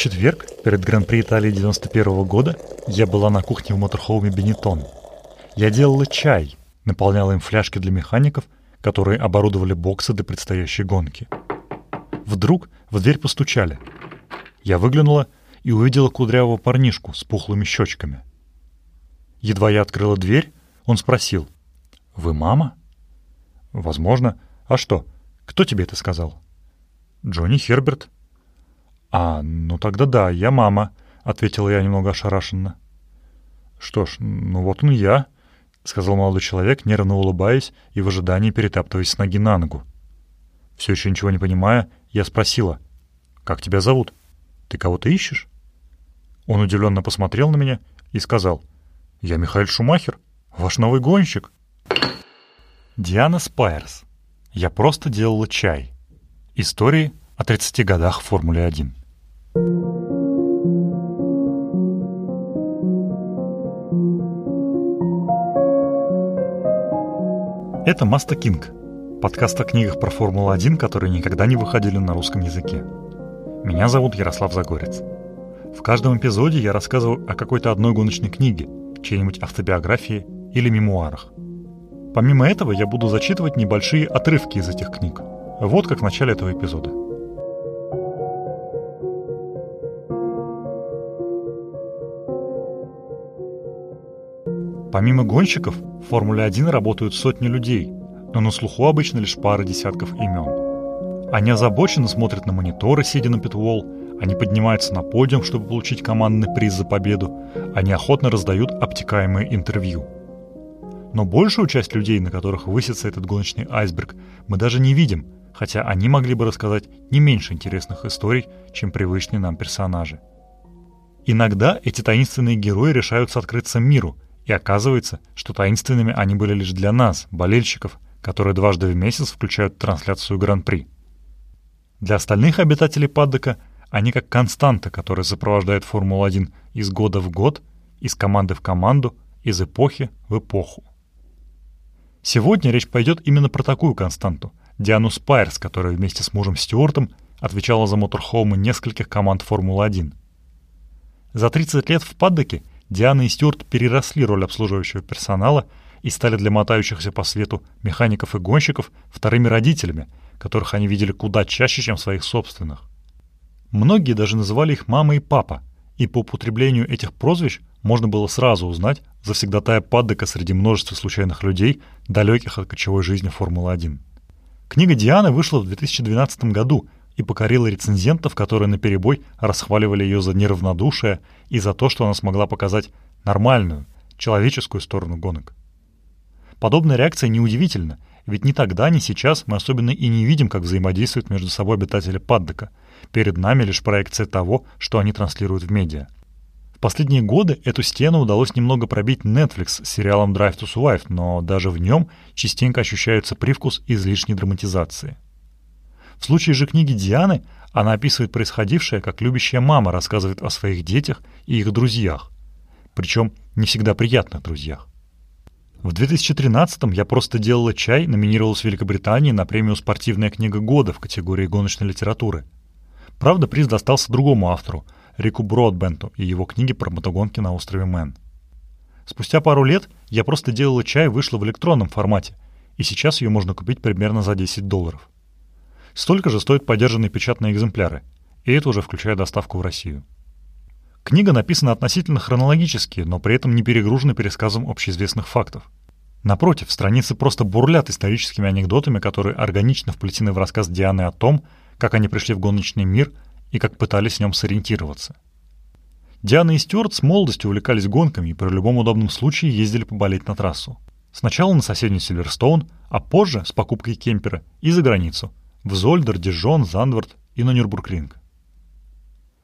четверг, перед Гран-при Италии 91 года, я была на кухне в моторхоуме Бенетон. Я делала чай, наполняла им фляжки для механиков, которые оборудовали боксы для предстоящей гонки. Вдруг в дверь постучали. Я выглянула и увидела кудрявого парнишку с пухлыми щечками. Едва я открыла дверь, он спросил. «Вы мама?» «Возможно. А что? Кто тебе это сказал?» «Джонни Херберт». «А, ну тогда да, я мама», — ответила я немного ошарашенно. «Что ж, ну вот он я», — сказал молодой человек, нервно улыбаясь и в ожидании перетаптываясь с ноги на ногу. Все еще ничего не понимая, я спросила, «Как тебя зовут? Ты кого-то ищешь?» Он удивленно посмотрел на меня и сказал, «Я Михаил Шумахер, ваш новый гонщик». Диана Спайерс. Я просто делала чай. Истории о 30 годах в Формуле 1. Это Маста Кинг, подкаст о книгах про Формулу-1, которые никогда не выходили на русском языке. Меня зовут Ярослав Загорец. В каждом эпизоде я рассказываю о какой-то одной гоночной книге, чьей-нибудь автобиографии или мемуарах. Помимо этого, я буду зачитывать небольшие отрывки из этих книг. Вот как в начале этого эпизода. Помимо гонщиков, в Формуле-1 работают сотни людей, но на слуху обычно лишь пара десятков имен. Они озабоченно смотрят на мониторы, сидя на питвол, они поднимаются на подиум, чтобы получить командный приз за победу, они охотно раздают обтекаемые интервью. Но большую часть людей, на которых высится этот гоночный айсберг, мы даже не видим, хотя они могли бы рассказать не меньше интересных историй, чем привычные нам персонажи. Иногда эти таинственные герои решаются открыться миру – и оказывается, что таинственными они были лишь для нас, болельщиков, которые дважды в месяц включают трансляцию Гран-при. Для остальных обитателей Паддока они как константа, которая сопровождает Формулу-1 из года в год, из команды в команду, из эпохи в эпоху. Сегодня речь пойдет именно про такую константу – Диану Спайерс, которая вместе с мужем Стюартом отвечала за моторхоумы нескольких команд Формулы-1. За 30 лет в Паддоке Диана и Стюарт переросли роль обслуживающего персонала и стали для мотающихся по свету механиков и гонщиков вторыми родителями, которых они видели куда чаще, чем своих собственных. Многие даже называли их мама и папа, и по употреблению этих прозвищ можно было сразу узнать завсегдатая паддека среди множества случайных людей, далеких от кочевой жизни Формулы-1. Книга Дианы вышла в 2012 году – и покорила рецензентов, которые наперебой расхваливали ее за неравнодушие и за то, что она смогла показать нормальную, человеческую сторону гонок. Подобная реакция неудивительна, ведь ни тогда, ни сейчас мы особенно и не видим, как взаимодействуют между собой обитатели Паддока. Перед нами лишь проекция того, что они транслируют в медиа. В последние годы эту стену удалось немного пробить Netflix с сериалом Drive to Survive, но даже в нем частенько ощущается привкус излишней драматизации. В случае же книги Дианы она описывает происходившее, как любящая мама рассказывает о своих детях и их друзьях. Причем не всегда приятных друзьях. В 2013-м я просто делала чай, номинировалась в Великобритании на премию «Спортивная книга года» в категории гоночной литературы. Правда, приз достался другому автору, Рику Бродбенту и его книге про мотогонки на острове Мэн. Спустя пару лет я просто делала чай вышла в электронном формате, и сейчас ее можно купить примерно за 10 долларов. Столько же стоят подержанные печатные экземпляры, и это уже включая доставку в Россию. Книга написана относительно хронологически, но при этом не перегружена пересказом общеизвестных фактов. Напротив, страницы просто бурлят историческими анекдотами, которые органично вплетены в рассказ Дианы о том, как они пришли в гоночный мир и как пытались в нем сориентироваться. Диана и Стюарт с молодостью увлекались гонками и при любом удобном случае ездили поболеть на трассу. Сначала на соседний Сильверстоун, а позже, с покупкой кемпера, и за границу, в Зольдер, Дижон, Зандвард и на Нюрбургринг.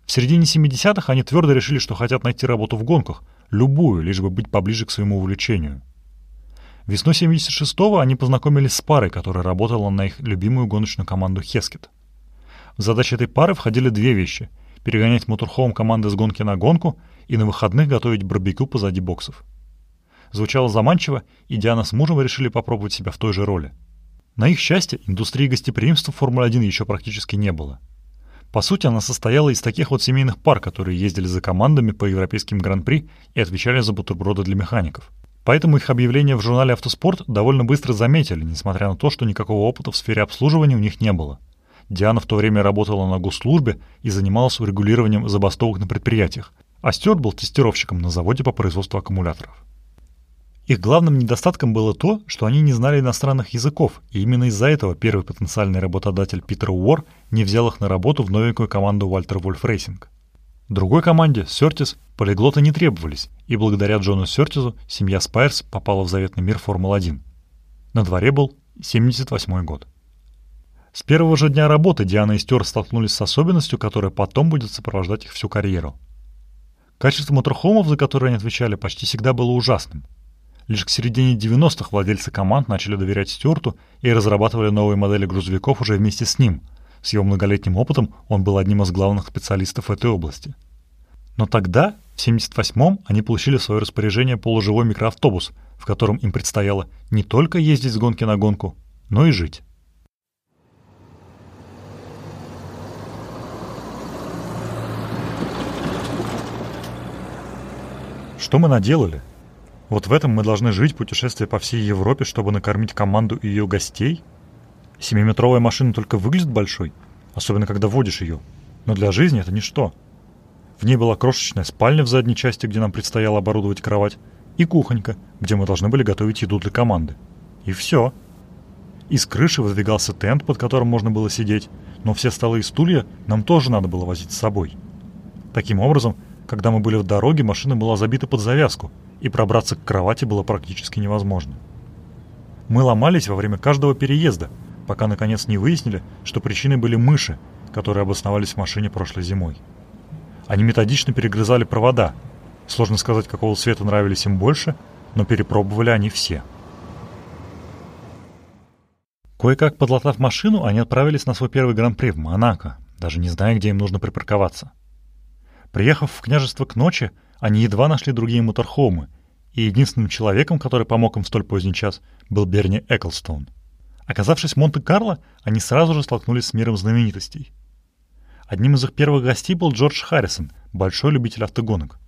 В середине 70-х они твердо решили, что хотят найти работу в гонках, любую, лишь бы быть поближе к своему увлечению. Весной 76-го они познакомились с парой, которая работала на их любимую гоночную команду Хескет. В задачи этой пары входили две вещи – перегонять моторхоум команды с гонки на гонку и на выходных готовить барбекю позади боксов. Звучало заманчиво, и Диана с мужем решили попробовать себя в той же роли – на их счастье, индустрии гостеприимства Формулы-1 еще практически не было. По сути, она состояла из таких вот семейных пар, которые ездили за командами по европейским гран-при и отвечали за бутерброды для механиков. Поэтому их объявления в журнале «Автоспорт» довольно быстро заметили, несмотря на то, что никакого опыта в сфере обслуживания у них не было. Диана в то время работала на госслужбе и занималась урегулированием забастовок на предприятиях, а Стюарт был тестировщиком на заводе по производству аккумуляторов. Их главным недостатком было то, что они не знали иностранных языков, и именно из-за этого первый потенциальный работодатель Питер Уорр не взял их на работу в новенькую команду Walter Wolf Racing. Другой команде, Сертис, полиглоты не требовались, и благодаря Джону Сертизу семья Спайерс попала в заветный мир Формулы-1. На дворе был 78 год. С первого же дня работы Диана и Стюарт столкнулись с особенностью, которая потом будет сопровождать их всю карьеру. Качество моторхомов, за которые они отвечали, почти всегда было ужасным – Лишь к середине 90-х владельцы команд начали доверять Стюарту и разрабатывали новые модели грузовиков уже вместе с ним. С его многолетним опытом он был одним из главных специалистов в этой области. Но тогда, в 78-м, они получили в свое распоряжение полуживой микроавтобус, в котором им предстояло не только ездить с гонки на гонку, но и жить. Что мы наделали? Вот в этом мы должны жить путешествие по всей Европе, чтобы накормить команду и ее гостей? Семиметровая машина только выглядит большой, особенно когда водишь ее. Но для жизни это ничто. В ней была крошечная спальня в задней части, где нам предстояло оборудовать кровать, и кухонька, где мы должны были готовить еду для команды. И все. Из крыши выдвигался тент, под которым можно было сидеть, но все столы и стулья нам тоже надо было возить с собой. Таким образом, когда мы были в дороге, машина была забита под завязку – и пробраться к кровати было практически невозможно. Мы ломались во время каждого переезда, пока наконец не выяснили, что причиной были мыши, которые обосновались в машине прошлой зимой. Они методично перегрызали провода. Сложно сказать, какого цвета нравились им больше, но перепробовали они все. Кое-как подлатав машину, они отправились на свой первый гран-при в Монако, даже не зная, где им нужно припарковаться. Приехав в княжество к ночи, они едва нашли другие моторхомы, и единственным человеком, который помог им в столь поздний час, был Берни Эклстоун. Оказавшись в Монте-Карло, они сразу же столкнулись с миром знаменитостей. Одним из их первых гостей был Джордж Харрисон, большой любитель автогонок.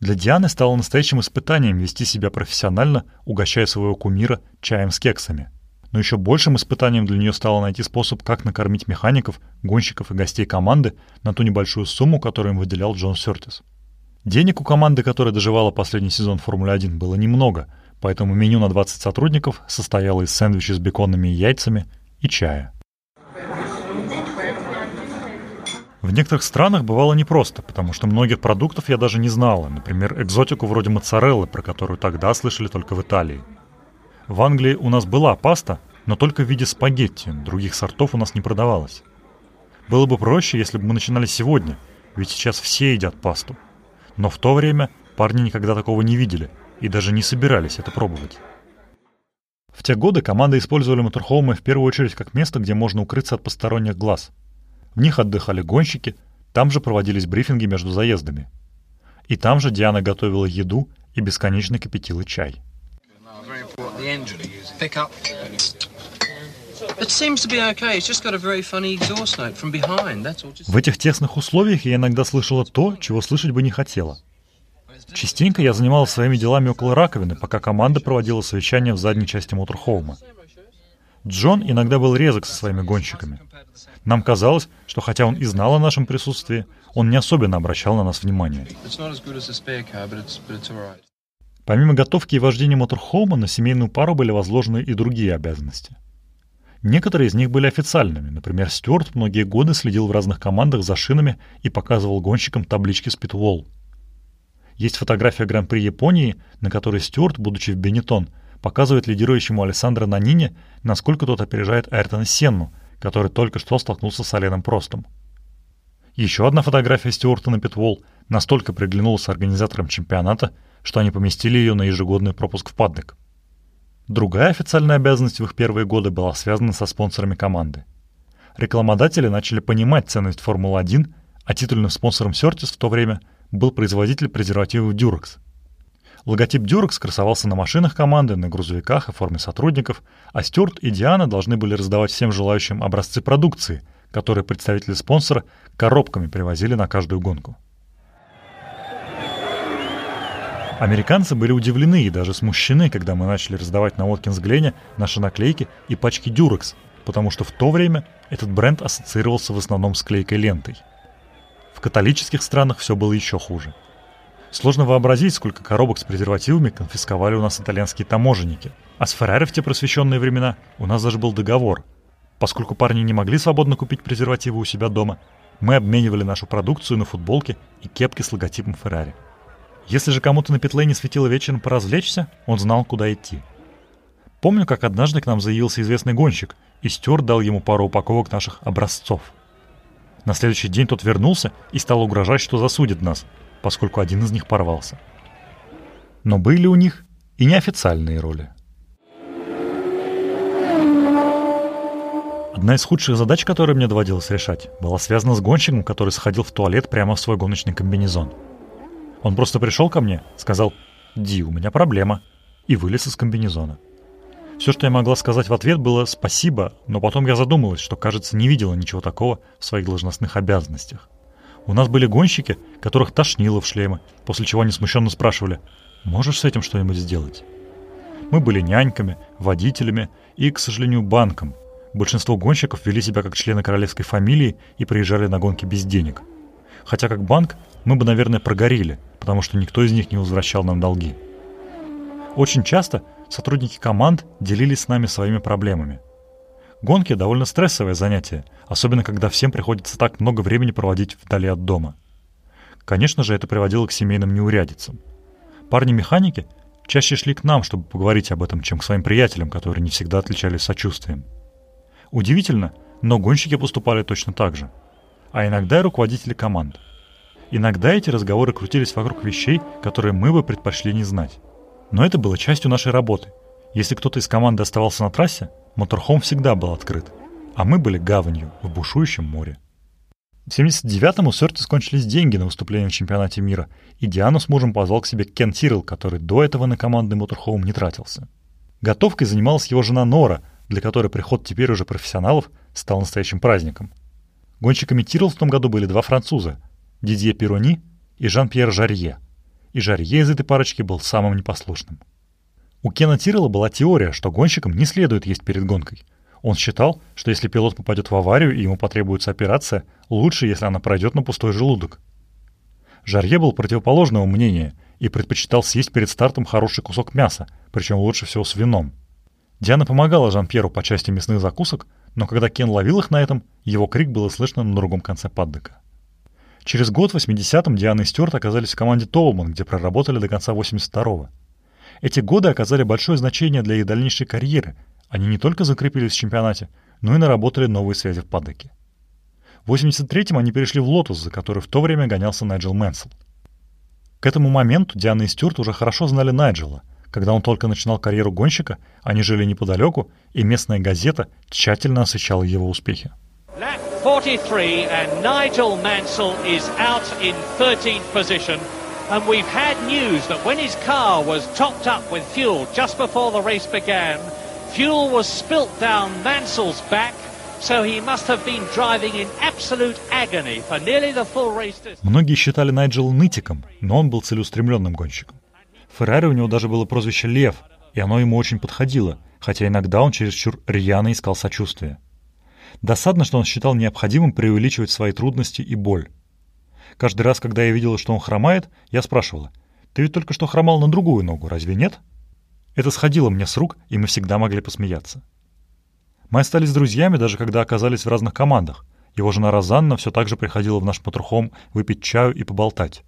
Для Дианы стало настоящим испытанием вести себя профессионально, угощая своего кумира чаем с кексами. Но еще большим испытанием для нее стало найти способ, как накормить механиков, гонщиков и гостей команды на ту небольшую сумму, которую им выделял Джон Сертис. Денег у команды, которая доживала последний сезон Формулы-1, было немного, поэтому меню на 20 сотрудников состояло из сэндвичей с беконными и яйцами и чая. В некоторых странах бывало непросто, потому что многих продуктов я даже не знала, например, экзотику вроде моцареллы, про которую тогда слышали только в Италии. В Англии у нас была паста, но только в виде спагетти, других сортов у нас не продавалось. Было бы проще, если бы мы начинали сегодня, ведь сейчас все едят пасту – но в то время парни никогда такого не видели и даже не собирались это пробовать. В те годы команды использовали моторхоумы в первую очередь как место, где можно укрыться от посторонних глаз. В них отдыхали гонщики, там же проводились брифинги между заездами. И там же Диана готовила еду и бесконечно кипятила чай. В этих тесных условиях я иногда слышала то, чего слышать бы не хотела. Частенько я занималась своими делами около раковины, пока команда проводила совещание в задней части моторхоума. Джон иногда был резок со своими гонщиками. Нам казалось, что хотя он и знал о нашем присутствии, он не особенно обращал на нас внимание. Помимо готовки и вождения моторхоума, на семейную пару были возложены и другие обязанности – Некоторые из них были официальными. Например, Стюарт многие годы следил в разных командах за шинами и показывал гонщикам таблички Speedwall. Есть фотография Гран-при Японии, на которой Стюарт, будучи в Бенетон, показывает лидирующему Александра Нанине, насколько тот опережает Айртона Сенну, который только что столкнулся с Оленом Простом. Еще одна фотография Стюарта на Питволл настолько приглянулась организаторам чемпионата, что они поместили ее на ежегодный пропуск в паддек. Другая официальная обязанность в их первые годы была связана со спонсорами команды. Рекламодатели начали понимать ценность Формулы-1, а титульным спонсором Сертис в то время был производитель презервативов Durex. Логотип Durex красовался на машинах команды, на грузовиках и форме сотрудников, а Стюарт и Диана должны были раздавать всем желающим образцы продукции, которые представители спонсора коробками привозили на каждую гонку. Американцы были удивлены и даже смущены, когда мы начали раздавать на Воткинс Глене наши наклейки и пачки Дюрекс, потому что в то время этот бренд ассоциировался в основном с клейкой лентой. В католических странах все было еще хуже. Сложно вообразить, сколько коробок с презервативами конфисковали у нас итальянские таможенники. А с Феррари в те просвещенные времена у нас даже был договор. Поскольку парни не могли свободно купить презервативы у себя дома, мы обменивали нашу продукцию на футболки и кепки с логотипом Феррари. Если же кому-то на не светило вечером поразвлечься, он знал, куда идти. Помню, как однажды к нам заявился известный гонщик, и Стюарт дал ему пару упаковок наших образцов. На следующий день тот вернулся и стал угрожать, что засудит нас, поскольку один из них порвался. Но были у них и неофициальные роли. Одна из худших задач, которые мне доводилось решать, была связана с гонщиком, который сходил в туалет прямо в свой гоночный комбинезон. Он просто пришел ко мне, сказал «Ди, у меня проблема», и вылез из комбинезона. Все, что я могла сказать в ответ, было «спасибо», но потом я задумалась, что, кажется, не видела ничего такого в своих должностных обязанностях. У нас были гонщики, которых тошнило в шлемы, после чего они смущенно спрашивали «Можешь с этим что-нибудь сделать?» Мы были няньками, водителями и, к сожалению, банком. Большинство гонщиков вели себя как члены королевской фамилии и приезжали на гонки без денег. Хотя как банк мы бы, наверное, прогорели, потому что никто из них не возвращал нам долги. Очень часто сотрудники команд делились с нами своими проблемами. Гонки – довольно стрессовое занятие, особенно когда всем приходится так много времени проводить вдали от дома. Конечно же, это приводило к семейным неурядицам. Парни-механики чаще шли к нам, чтобы поговорить об этом, чем к своим приятелям, которые не всегда отличались сочувствием. Удивительно, но гонщики поступали точно так же. А иногда и руководители команд. Иногда эти разговоры крутились вокруг вещей, которые мы бы предпочли не знать. Но это было частью нашей работы. Если кто-то из команды оставался на трассе, моторхом всегда был открыт, а мы были гаванью в бушующем море. В 79-м у Сёрти скончились деньги на выступление в чемпионате мира, и Диану с мужем позвал к себе Кен Тирл, который до этого на командный моторхоум не тратился. Готовкой занималась его жена Нора, для которой приход теперь уже профессионалов стал настоящим праздником. Гонщиками Тирл в том году были два француза – Дидье Пирони и Жан-Пьер Жарье – и Жарье из этой парочки был самым непослушным. У Кена Тиррелла была теория, что гонщикам не следует есть перед гонкой. Он считал, что если пилот попадет в аварию и ему потребуется операция, лучше, если она пройдет на пустой желудок. Жарье был противоположного мнения и предпочитал съесть перед стартом хороший кусок мяса, причем лучше всего с вином. Диана помогала Жан-Пьеру по части мясных закусок, но когда Кен ловил их на этом, его крик было слышно на другом конце паддека. Через год, в 80-м, Диана и Стюарт оказались в команде Толман, где проработали до конца 82-го. Эти годы оказали большое значение для их дальнейшей карьеры. Они не только закрепились в чемпионате, но и наработали новые связи в паддеке. В 83-м они перешли в «Лотус», за который в то время гонялся Найджел Мэнсел. К этому моменту Диана и Стюарт уже хорошо знали Найджела. Когда он только начинал карьеру гонщика, они жили неподалеку, и местная газета тщательно освещала его успехи. 43 and Nigel Mansell is out in 13th position. And we've had news that when his car was topped up with fuel just before the race began, fuel was spilt down Mansell's back. Многие считали Найджела нытиком, но он был целеустремленным гонщиком. Феррари у него даже было прозвище «Лев», и оно ему очень подходило, хотя иногда он чересчур рьяно искал сочувствия. Досадно, что он считал необходимым преувеличивать свои трудности и боль. Каждый раз, когда я видела, что он хромает, я спрашивала, «Ты ведь только что хромал на другую ногу, разве нет?» Это сходило мне с рук, и мы всегда могли посмеяться. Мы остались друзьями, даже когда оказались в разных командах. Его жена Розанна все так же приходила в наш Патрухом выпить чаю и поболтать.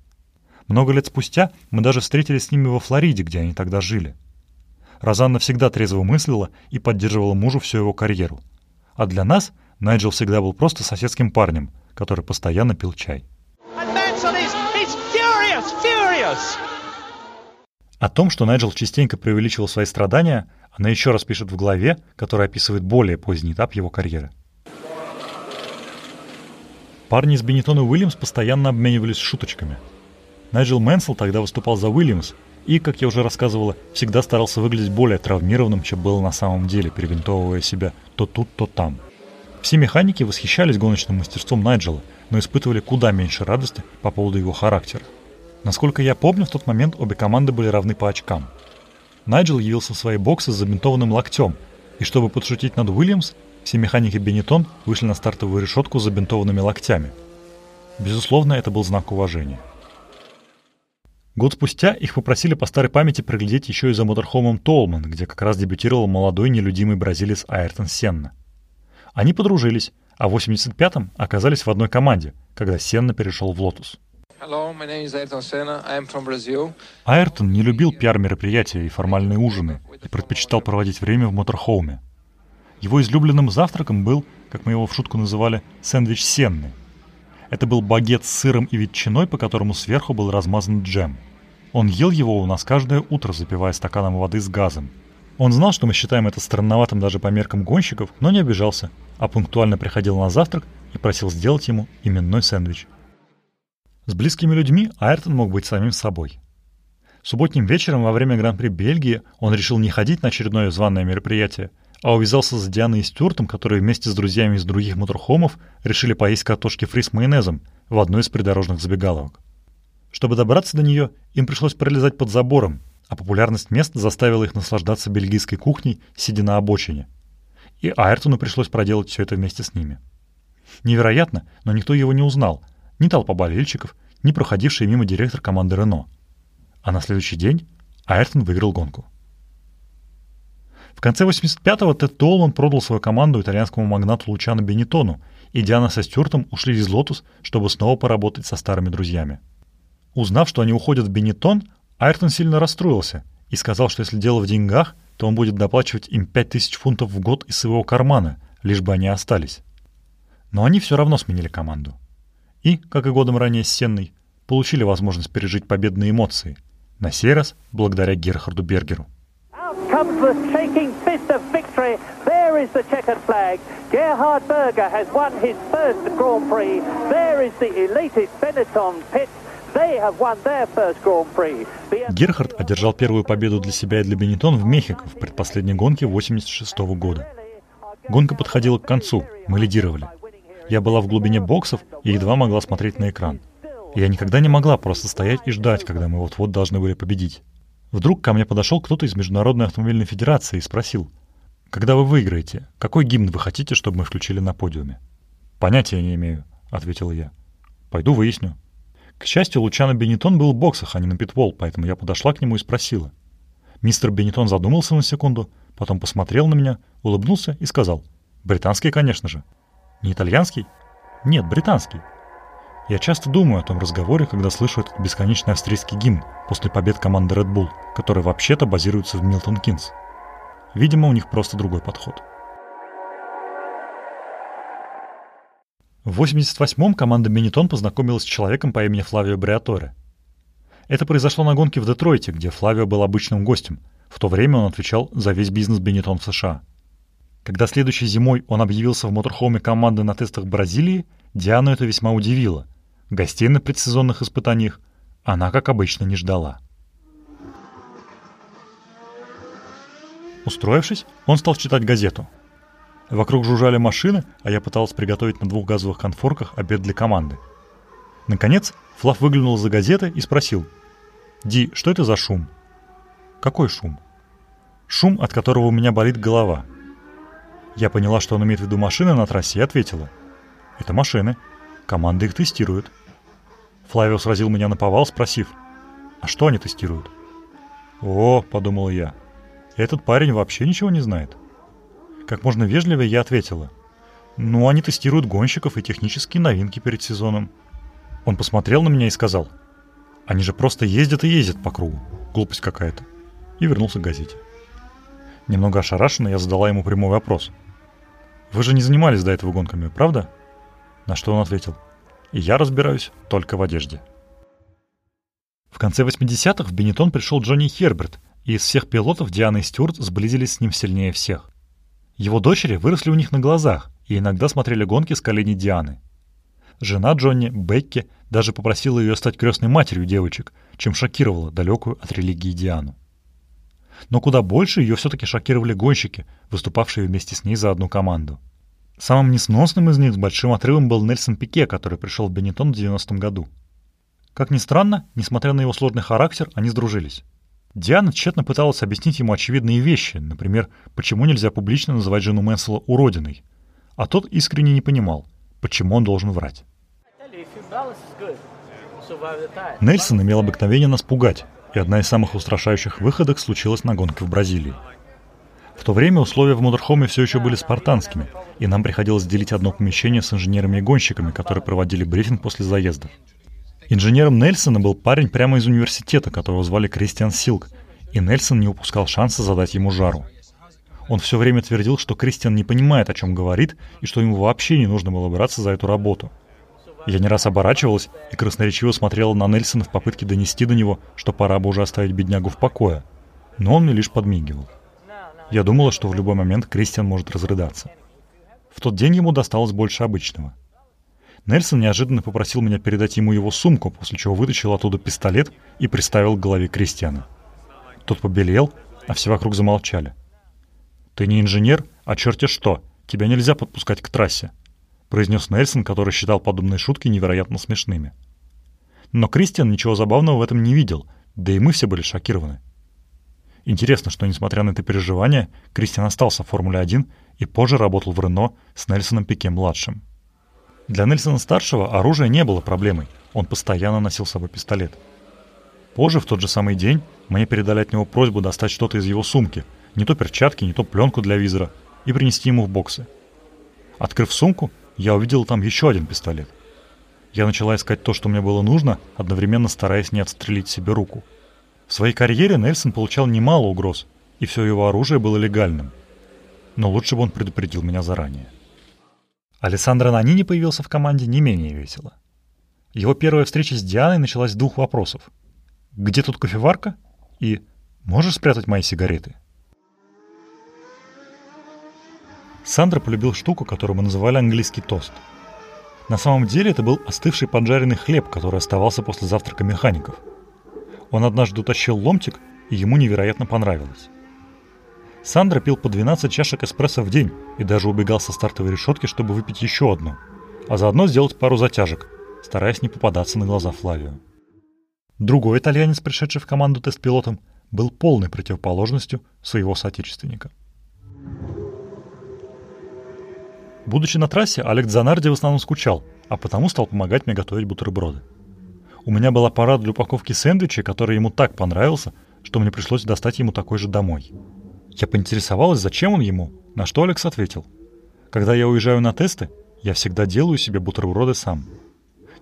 Много лет спустя мы даже встретились с ними во Флориде, где они тогда жили. Розанна всегда трезво мыслила и поддерживала мужу всю его карьеру. А для нас Найджел всегда был просто соседским парнем, который постоянно пил чай. О том, что Найджел частенько преувеличивал свои страдания, она еще раз пишет в главе, которая описывает более поздний этап его карьеры. Парни из Бенетон и Уильямс постоянно обменивались шуточками. Найджел Мэнсел тогда выступал за Уильямс и, как я уже рассказывала, всегда старался выглядеть более травмированным, чем был на самом деле, перевинтовывая себя то тут, то там. Все механики восхищались гоночным мастерством Найджела, но испытывали куда меньше радости по поводу его характера. Насколько я помню, в тот момент обе команды были равны по очкам. Найджел явился в свои боксы с забинтованным локтем, и чтобы подшутить над Уильямс, все механики Бенетон вышли на стартовую решетку с забинтованными локтями. Безусловно, это был знак уважения. Год спустя их попросили по старой памяти проглядеть еще и за моторхоумом Толман, где как раз дебютировал молодой нелюдимый бразилец Айртон Сенна. Они подружились, а в 85-м оказались в одной команде, когда Сенна перешел в Лотус. Айртон не любил пиар-мероприятия и формальные ужины и предпочитал проводить время в моторхоуме. Его излюбленным завтраком был, как мы его в шутку называли, сэндвич Сенны. Это был багет с сыром и ветчиной, по которому сверху был размазан джем. Он ел его у нас каждое утро, запивая стаканом воды с газом. Он знал, что мы считаем это странноватым даже по меркам гонщиков, но не обижался, а пунктуально приходил на завтрак и просил сделать ему именной сэндвич. С близкими людьми Айртон мог быть самим собой. Субботним вечером во время Гран-при Бельгии он решил не ходить на очередное званое мероприятие, а увязался с Дианой и Стюартом, которые вместе с друзьями из других моторхомов решили поесть картошки фри с майонезом в одной из придорожных забегаловок. Чтобы добраться до нее, им пришлось пролезать под забором, а популярность мест заставила их наслаждаться бельгийской кухней, сидя на обочине. И Айртону пришлось проделать все это вместе с ними. Невероятно, но никто его не узнал, ни толпа болельщиков, ни проходивший мимо директор команды Рено. А на следующий день Айртон выиграл гонку. Конце 85-го Тед Толман продал свою команду итальянскому магнату Лучано Бенетону, и Диана со Стюартом ушли из Лотус, чтобы снова поработать со старыми друзьями. Узнав, что они уходят в Бенетон, Айртон сильно расстроился и сказал, что если дело в деньгах, то он будет доплачивать им 5000 фунтов в год из своего кармана, лишь бы они остались. Но они все равно сменили команду. И, как и годом ранее с Сенной, получили возможность пережить победные эмоции, на сей раз благодаря Герхарду Бергеру shaking fist of victory. There is the checkered flag. Gerhard Berger has won his first Grand Prix. There is the elated Benetton pit. Герхард одержал первую победу для себя и для Бенетон в Мехико в предпоследней гонке 86 -го года. Гонка подходила к концу, мы лидировали. Я была в глубине боксов и едва могла смотреть на экран. Я никогда не могла просто стоять и ждать, когда мы вот-вот должны были победить. Вдруг ко мне подошел кто-то из Международной автомобильной федерации и спросил, «Когда вы выиграете, какой гимн вы хотите, чтобы мы включили на подиуме?» «Понятия не имею», — ответил я. «Пойду выясню». К счастью, Лучано Бенетон был в боксах, а не на питвол, поэтому я подошла к нему и спросила. Мистер Бенетон задумался на секунду, потом посмотрел на меня, улыбнулся и сказал, «Британский, конечно же». «Не итальянский?» «Нет, британский». Я часто думаю о том разговоре, когда слышу этот бесконечный австрийский гимн после побед команды Red Bull, который вообще-то базируется в Милтон Кинс. Видимо, у них просто другой подход. В 88-м команда Бенетон познакомилась с человеком по имени Флавио Бриаторе. Это произошло на гонке в Детройте, где Флавио был обычным гостем. В то время он отвечал за весь бизнес Бенетон в США. Когда следующей зимой он объявился в моторхоуме команды на тестах Бразилии, Диану это весьма удивило. Гостей на предсезонных испытаниях она, как обычно, не ждала. Устроившись, он стал читать газету. Вокруг жужжали машины, а я пытался приготовить на двух газовых конфорках обед для команды. Наконец, Флав выглянул за газеты и спросил. «Ди, что это за шум?» «Какой шум?» «Шум, от которого у меня болит голова». Я поняла, что он имеет в виду машины на трассе, и ответила. «Это машины. Команда их тестирует». Флавио сразил меня на повал, спросив, «А что они тестируют?» «О», — подумал я, — «этот парень вообще ничего не знает». Как можно вежливее я ответила, «Ну, они тестируют гонщиков и технические новинки перед сезоном». Он посмотрел на меня и сказал, «Они же просто ездят и ездят по кругу. Глупость какая-то». И вернулся к газете. Немного ошарашенно я задала ему прямой вопрос. «Вы же не занимались до этого гонками, правда?» На что он ответил – и я разбираюсь только в одежде. В конце 80-х в Бенетон пришел Джонни Херберт, и из всех пилотов Диана и Стюарт сблизились с ним сильнее всех. Его дочери выросли у них на глазах и иногда смотрели гонки с коленей Дианы. Жена Джонни, Бекки, даже попросила ее стать крестной матерью девочек, чем шокировала далекую от религии Диану. Но куда больше ее все-таки шокировали гонщики, выступавшие вместе с ней за одну команду. Самым несносным из них с большим отрывом был Нельсон Пике, который пришел в Бенетон в 90-м году. Как ни странно, несмотря на его сложный характер, они сдружились. Диана тщетно пыталась объяснить ему очевидные вещи, например, почему нельзя публично называть жену Мэнсела уродиной. А тот искренне не понимал, почему он должен врать. Нельсон имел обыкновение нас пугать, и одна из самых устрашающих выходок случилась на гонке в Бразилии. В то время условия в Модерхоме все еще были спартанскими, и нам приходилось делить одно помещение с инженерами и гонщиками, которые проводили брифинг после заездов. Инженером Нельсона был парень прямо из университета, которого звали Кристиан Силк, и Нельсон не упускал шанса задать ему жару. Он все время твердил, что Кристиан не понимает, о чем говорит, и что ему вообще не нужно было браться за эту работу. Я не раз оборачивалась и красноречиво смотрела на Нельсона в попытке донести до него, что пора бы уже оставить беднягу в покое. Но он мне лишь подмигивал. Я думала, что в любой момент Кристиан может разрыдаться. В тот день ему досталось больше обычного. Нельсон неожиданно попросил меня передать ему его сумку, после чего вытащил оттуда пистолет и приставил к голове Кристиана. Тот побелел, а все вокруг замолчали. «Ты не инженер, а черти что, тебя нельзя подпускать к трассе», произнес Нельсон, который считал подобные шутки невероятно смешными. Но Кристиан ничего забавного в этом не видел, да и мы все были шокированы. Интересно, что несмотря на это переживание, Кристиан остался в Формуле-1 и позже работал в Рено с Нельсоном Пике-младшим. Для Нельсона-старшего оружие не было проблемой, он постоянно носил с собой пистолет. Позже, в тот же самый день, мне передали от него просьбу достать что-то из его сумки, не то перчатки, не то пленку для визора, и принести ему в боксы. Открыв сумку, я увидел там еще один пистолет. Я начала искать то, что мне было нужно, одновременно стараясь не отстрелить себе руку. В своей карьере Нельсон получал немало угроз, и все его оружие было легальным. Но лучше бы он предупредил меня заранее. Александр Нанини появился в команде не менее весело. Его первая встреча с Дианой началась с двух вопросов. «Где тут кофеварка?» и «Можешь спрятать мои сигареты?» Сандра полюбил штуку, которую мы называли английский тост. На самом деле это был остывший поджаренный хлеб, который оставался после завтрака механиков. Он однажды утащил ломтик, и ему невероятно понравилось. Сандра пил по 12 чашек эспрессо в день и даже убегал со стартовой решетки, чтобы выпить еще одну, а заодно сделать пару затяжек, стараясь не попадаться на глаза Флавию. Другой итальянец, пришедший в команду тест-пилотом, был полной противоположностью своего соотечественника. Будучи на трассе, Алекс Занарди в основном скучал, а потому стал помогать мне готовить бутерброды. У меня был аппарат для упаковки сэндвичей, который ему так понравился, что мне пришлось достать ему такой же домой – я поинтересовалась, зачем он ему, на что Алекс ответил. Когда я уезжаю на тесты, я всегда делаю себе бутерброды сам.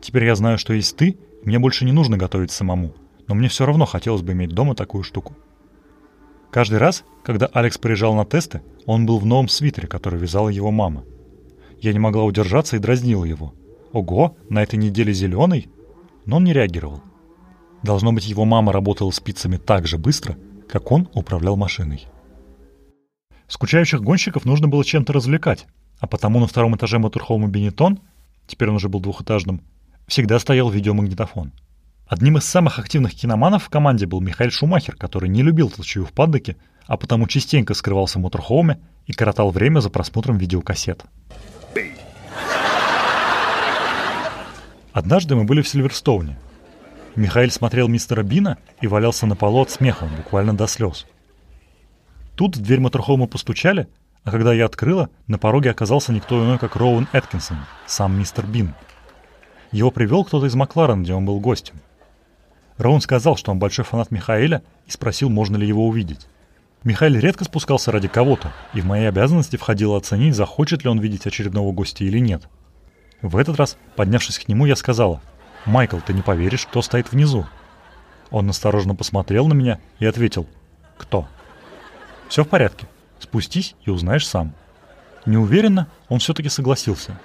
Теперь я знаю, что есть ты, и мне больше не нужно готовить самому, но мне все равно хотелось бы иметь дома такую штуку. Каждый раз, когда Алекс приезжал на тесты, он был в новом свитере, который вязала его мама. Я не могла удержаться и дразнила его. «Ого, на этой неделе зеленый?» Но он не реагировал. Должно быть, его мама работала спицами так же быстро, как он управлял машиной. Скучающих гонщиков нужно было чем-то развлекать, а потому на втором этаже моторхома Бенетон, теперь он уже был двухэтажным, всегда стоял видеомагнитофон. Одним из самых активных киноманов в команде был Михаил Шумахер, который не любил толчую в паддоке, а потому частенько скрывался в моторхоуме и коротал время за просмотром видеокассет. Однажды мы были в Сильверстоуне. Михаил смотрел мистера Бина и валялся на полу от смеха, буквально до слез. Тут в дверь моторхома постучали, а когда я открыла, на пороге оказался никто иной, как Роуэн Эткинсон, сам мистер Бин. Его привел кто-то из Макларен, где он был гостем. Роуэн сказал, что он большой фанат Михаэля и спросил, можно ли его увидеть. Михаил редко спускался ради кого-то, и в мои обязанности входило оценить, захочет ли он видеть очередного гостя или нет. В этот раз, поднявшись к нему, я сказала, «Майкл, ты не поверишь, кто стоит внизу?» Он осторожно посмотрел на меня и ответил, «Кто?» Все в порядке. Спустись и узнаешь сам. Неуверенно он все-таки согласился.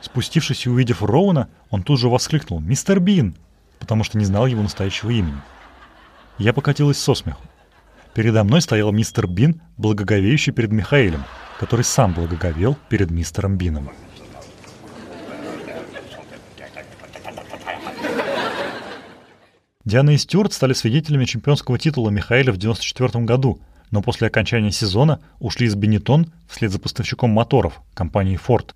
Спустившись и увидев Роуна, он тут же воскликнул «Мистер Бин!», потому что не знал его настоящего имени. Я покатилась со смеху. Передо мной стоял мистер Бин, благоговеющий перед Михаилем, который сам благоговел перед мистером Бином. Диана и Стюарт стали свидетелями чемпионского титула Михаэля в 1994 году, но после окончания сезона ушли из Бенетон вслед за поставщиком моторов, компанией Ford.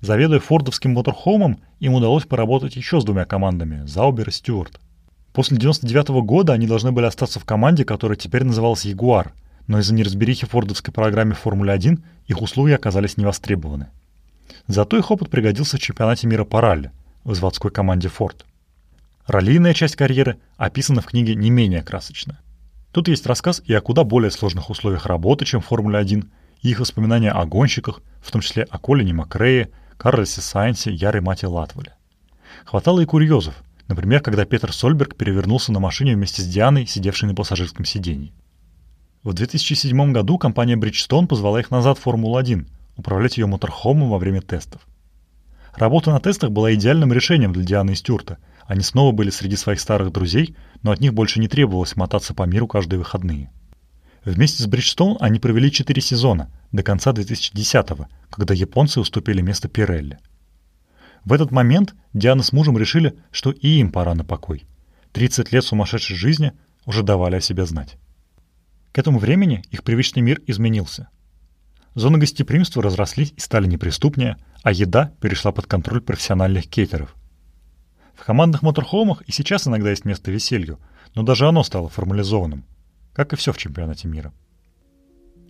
Заведуя фордовским моторхомом, им удалось поработать еще с двумя командами – Заубер и Стюарт. После 99 -го года они должны были остаться в команде, которая теперь называлась «Ягуар», но из-за неразберихи фордовской программе Формулы-1 их услуги оказались невостребованы. Зато их опыт пригодился в чемпионате мира по ралли в заводской команде Ford. Раллийная часть карьеры описана в книге не менее красочно. Тут есть рассказ и о куда более сложных условиях работы, чем в Формуле-1, и их воспоминания о гонщиках, в том числе о Колине Макрее, Карлосе Сайнсе, Яре Мате Латвале. Хватало и курьезов, например, когда Петр Сольберг перевернулся на машине вместе с Дианой, сидевшей на пассажирском сидении. В 2007 году компания Bridgestone позвала их назад в Формулу-1, управлять ее моторхомом во время тестов. Работа на тестах была идеальным решением для Дианы и Стюарта. Они снова были среди своих старых друзей, но от них больше не требовалось мотаться по миру каждые выходные. Вместе с Bridgestone они провели 4 сезона, до конца 2010-го, когда японцы уступили место Пирелли. В этот момент Диана с мужем решили, что и им пора на покой. 30 лет сумасшедшей жизни уже давали о себе знать. К этому времени их привычный мир изменился. Зоны гостеприимства разрослись и стали неприступнее, а еда перешла под контроль профессиональных кейтеров. В командных моторхомах и сейчас иногда есть место веселью, но даже оно стало формализованным, как и все в чемпионате мира.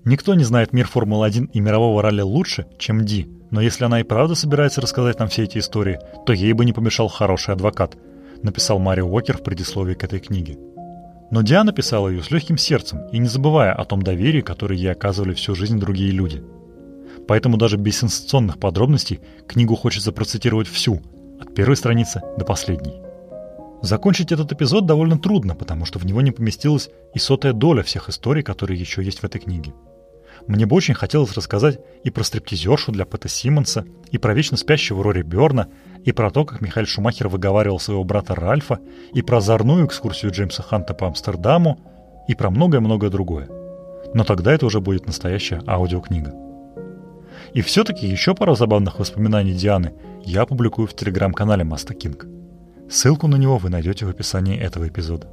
Никто не знает мир Формулы-1 и мирового ралли лучше, чем Ди, но если она и правда собирается рассказать нам все эти истории, то ей бы не помешал хороший адвокат, написал Марио Уокер в предисловии к этой книге. Но Диана писала ее с легким сердцем и не забывая о том доверии, которое ей оказывали всю жизнь другие люди. Поэтому даже без сенсационных подробностей книгу хочется процитировать всю, от первой страницы до последней. Закончить этот эпизод довольно трудно, потому что в него не поместилась и сотая доля всех историй, которые еще есть в этой книге. Мне бы очень хотелось рассказать и про стриптизершу для Пэта Симмонса, и про вечно спящего Рори Берна, и про то, как Михаил Шумахер выговаривал своего брата Ральфа, и про озорную экскурсию Джеймса Ханта по Амстердаму, и про многое-многое другое. Но тогда это уже будет настоящая аудиокнига. И все-таки еще пару забавных воспоминаний Дианы я опубликую в телеграм-канале Маста Кинг. Ссылку на него вы найдете в описании этого эпизода.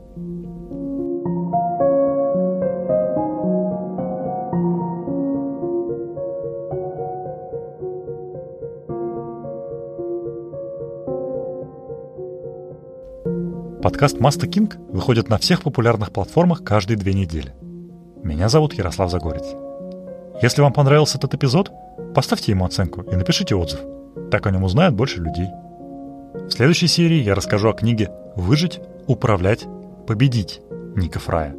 Подкаст Маста Кинг выходит на всех популярных платформах каждые две недели. Меня зовут Ярослав Загорец. Если вам понравился этот эпизод, поставьте ему оценку и напишите отзыв. Так о нем узнают больше людей. В следующей серии я расскажу о книге «Выжить, управлять, победить» Ника Фрая.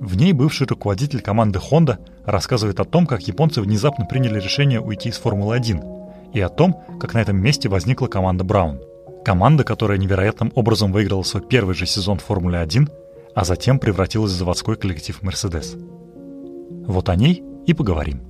В ней бывший руководитель команды Honda рассказывает о том, как японцы внезапно приняли решение уйти из Формулы-1 и о том, как на этом месте возникла команда Браун – Команда, которая невероятным образом выиграла свой первый же сезон в Формуле 1, а затем превратилась в заводской коллектив Mercedes. Вот о ней и поговорим.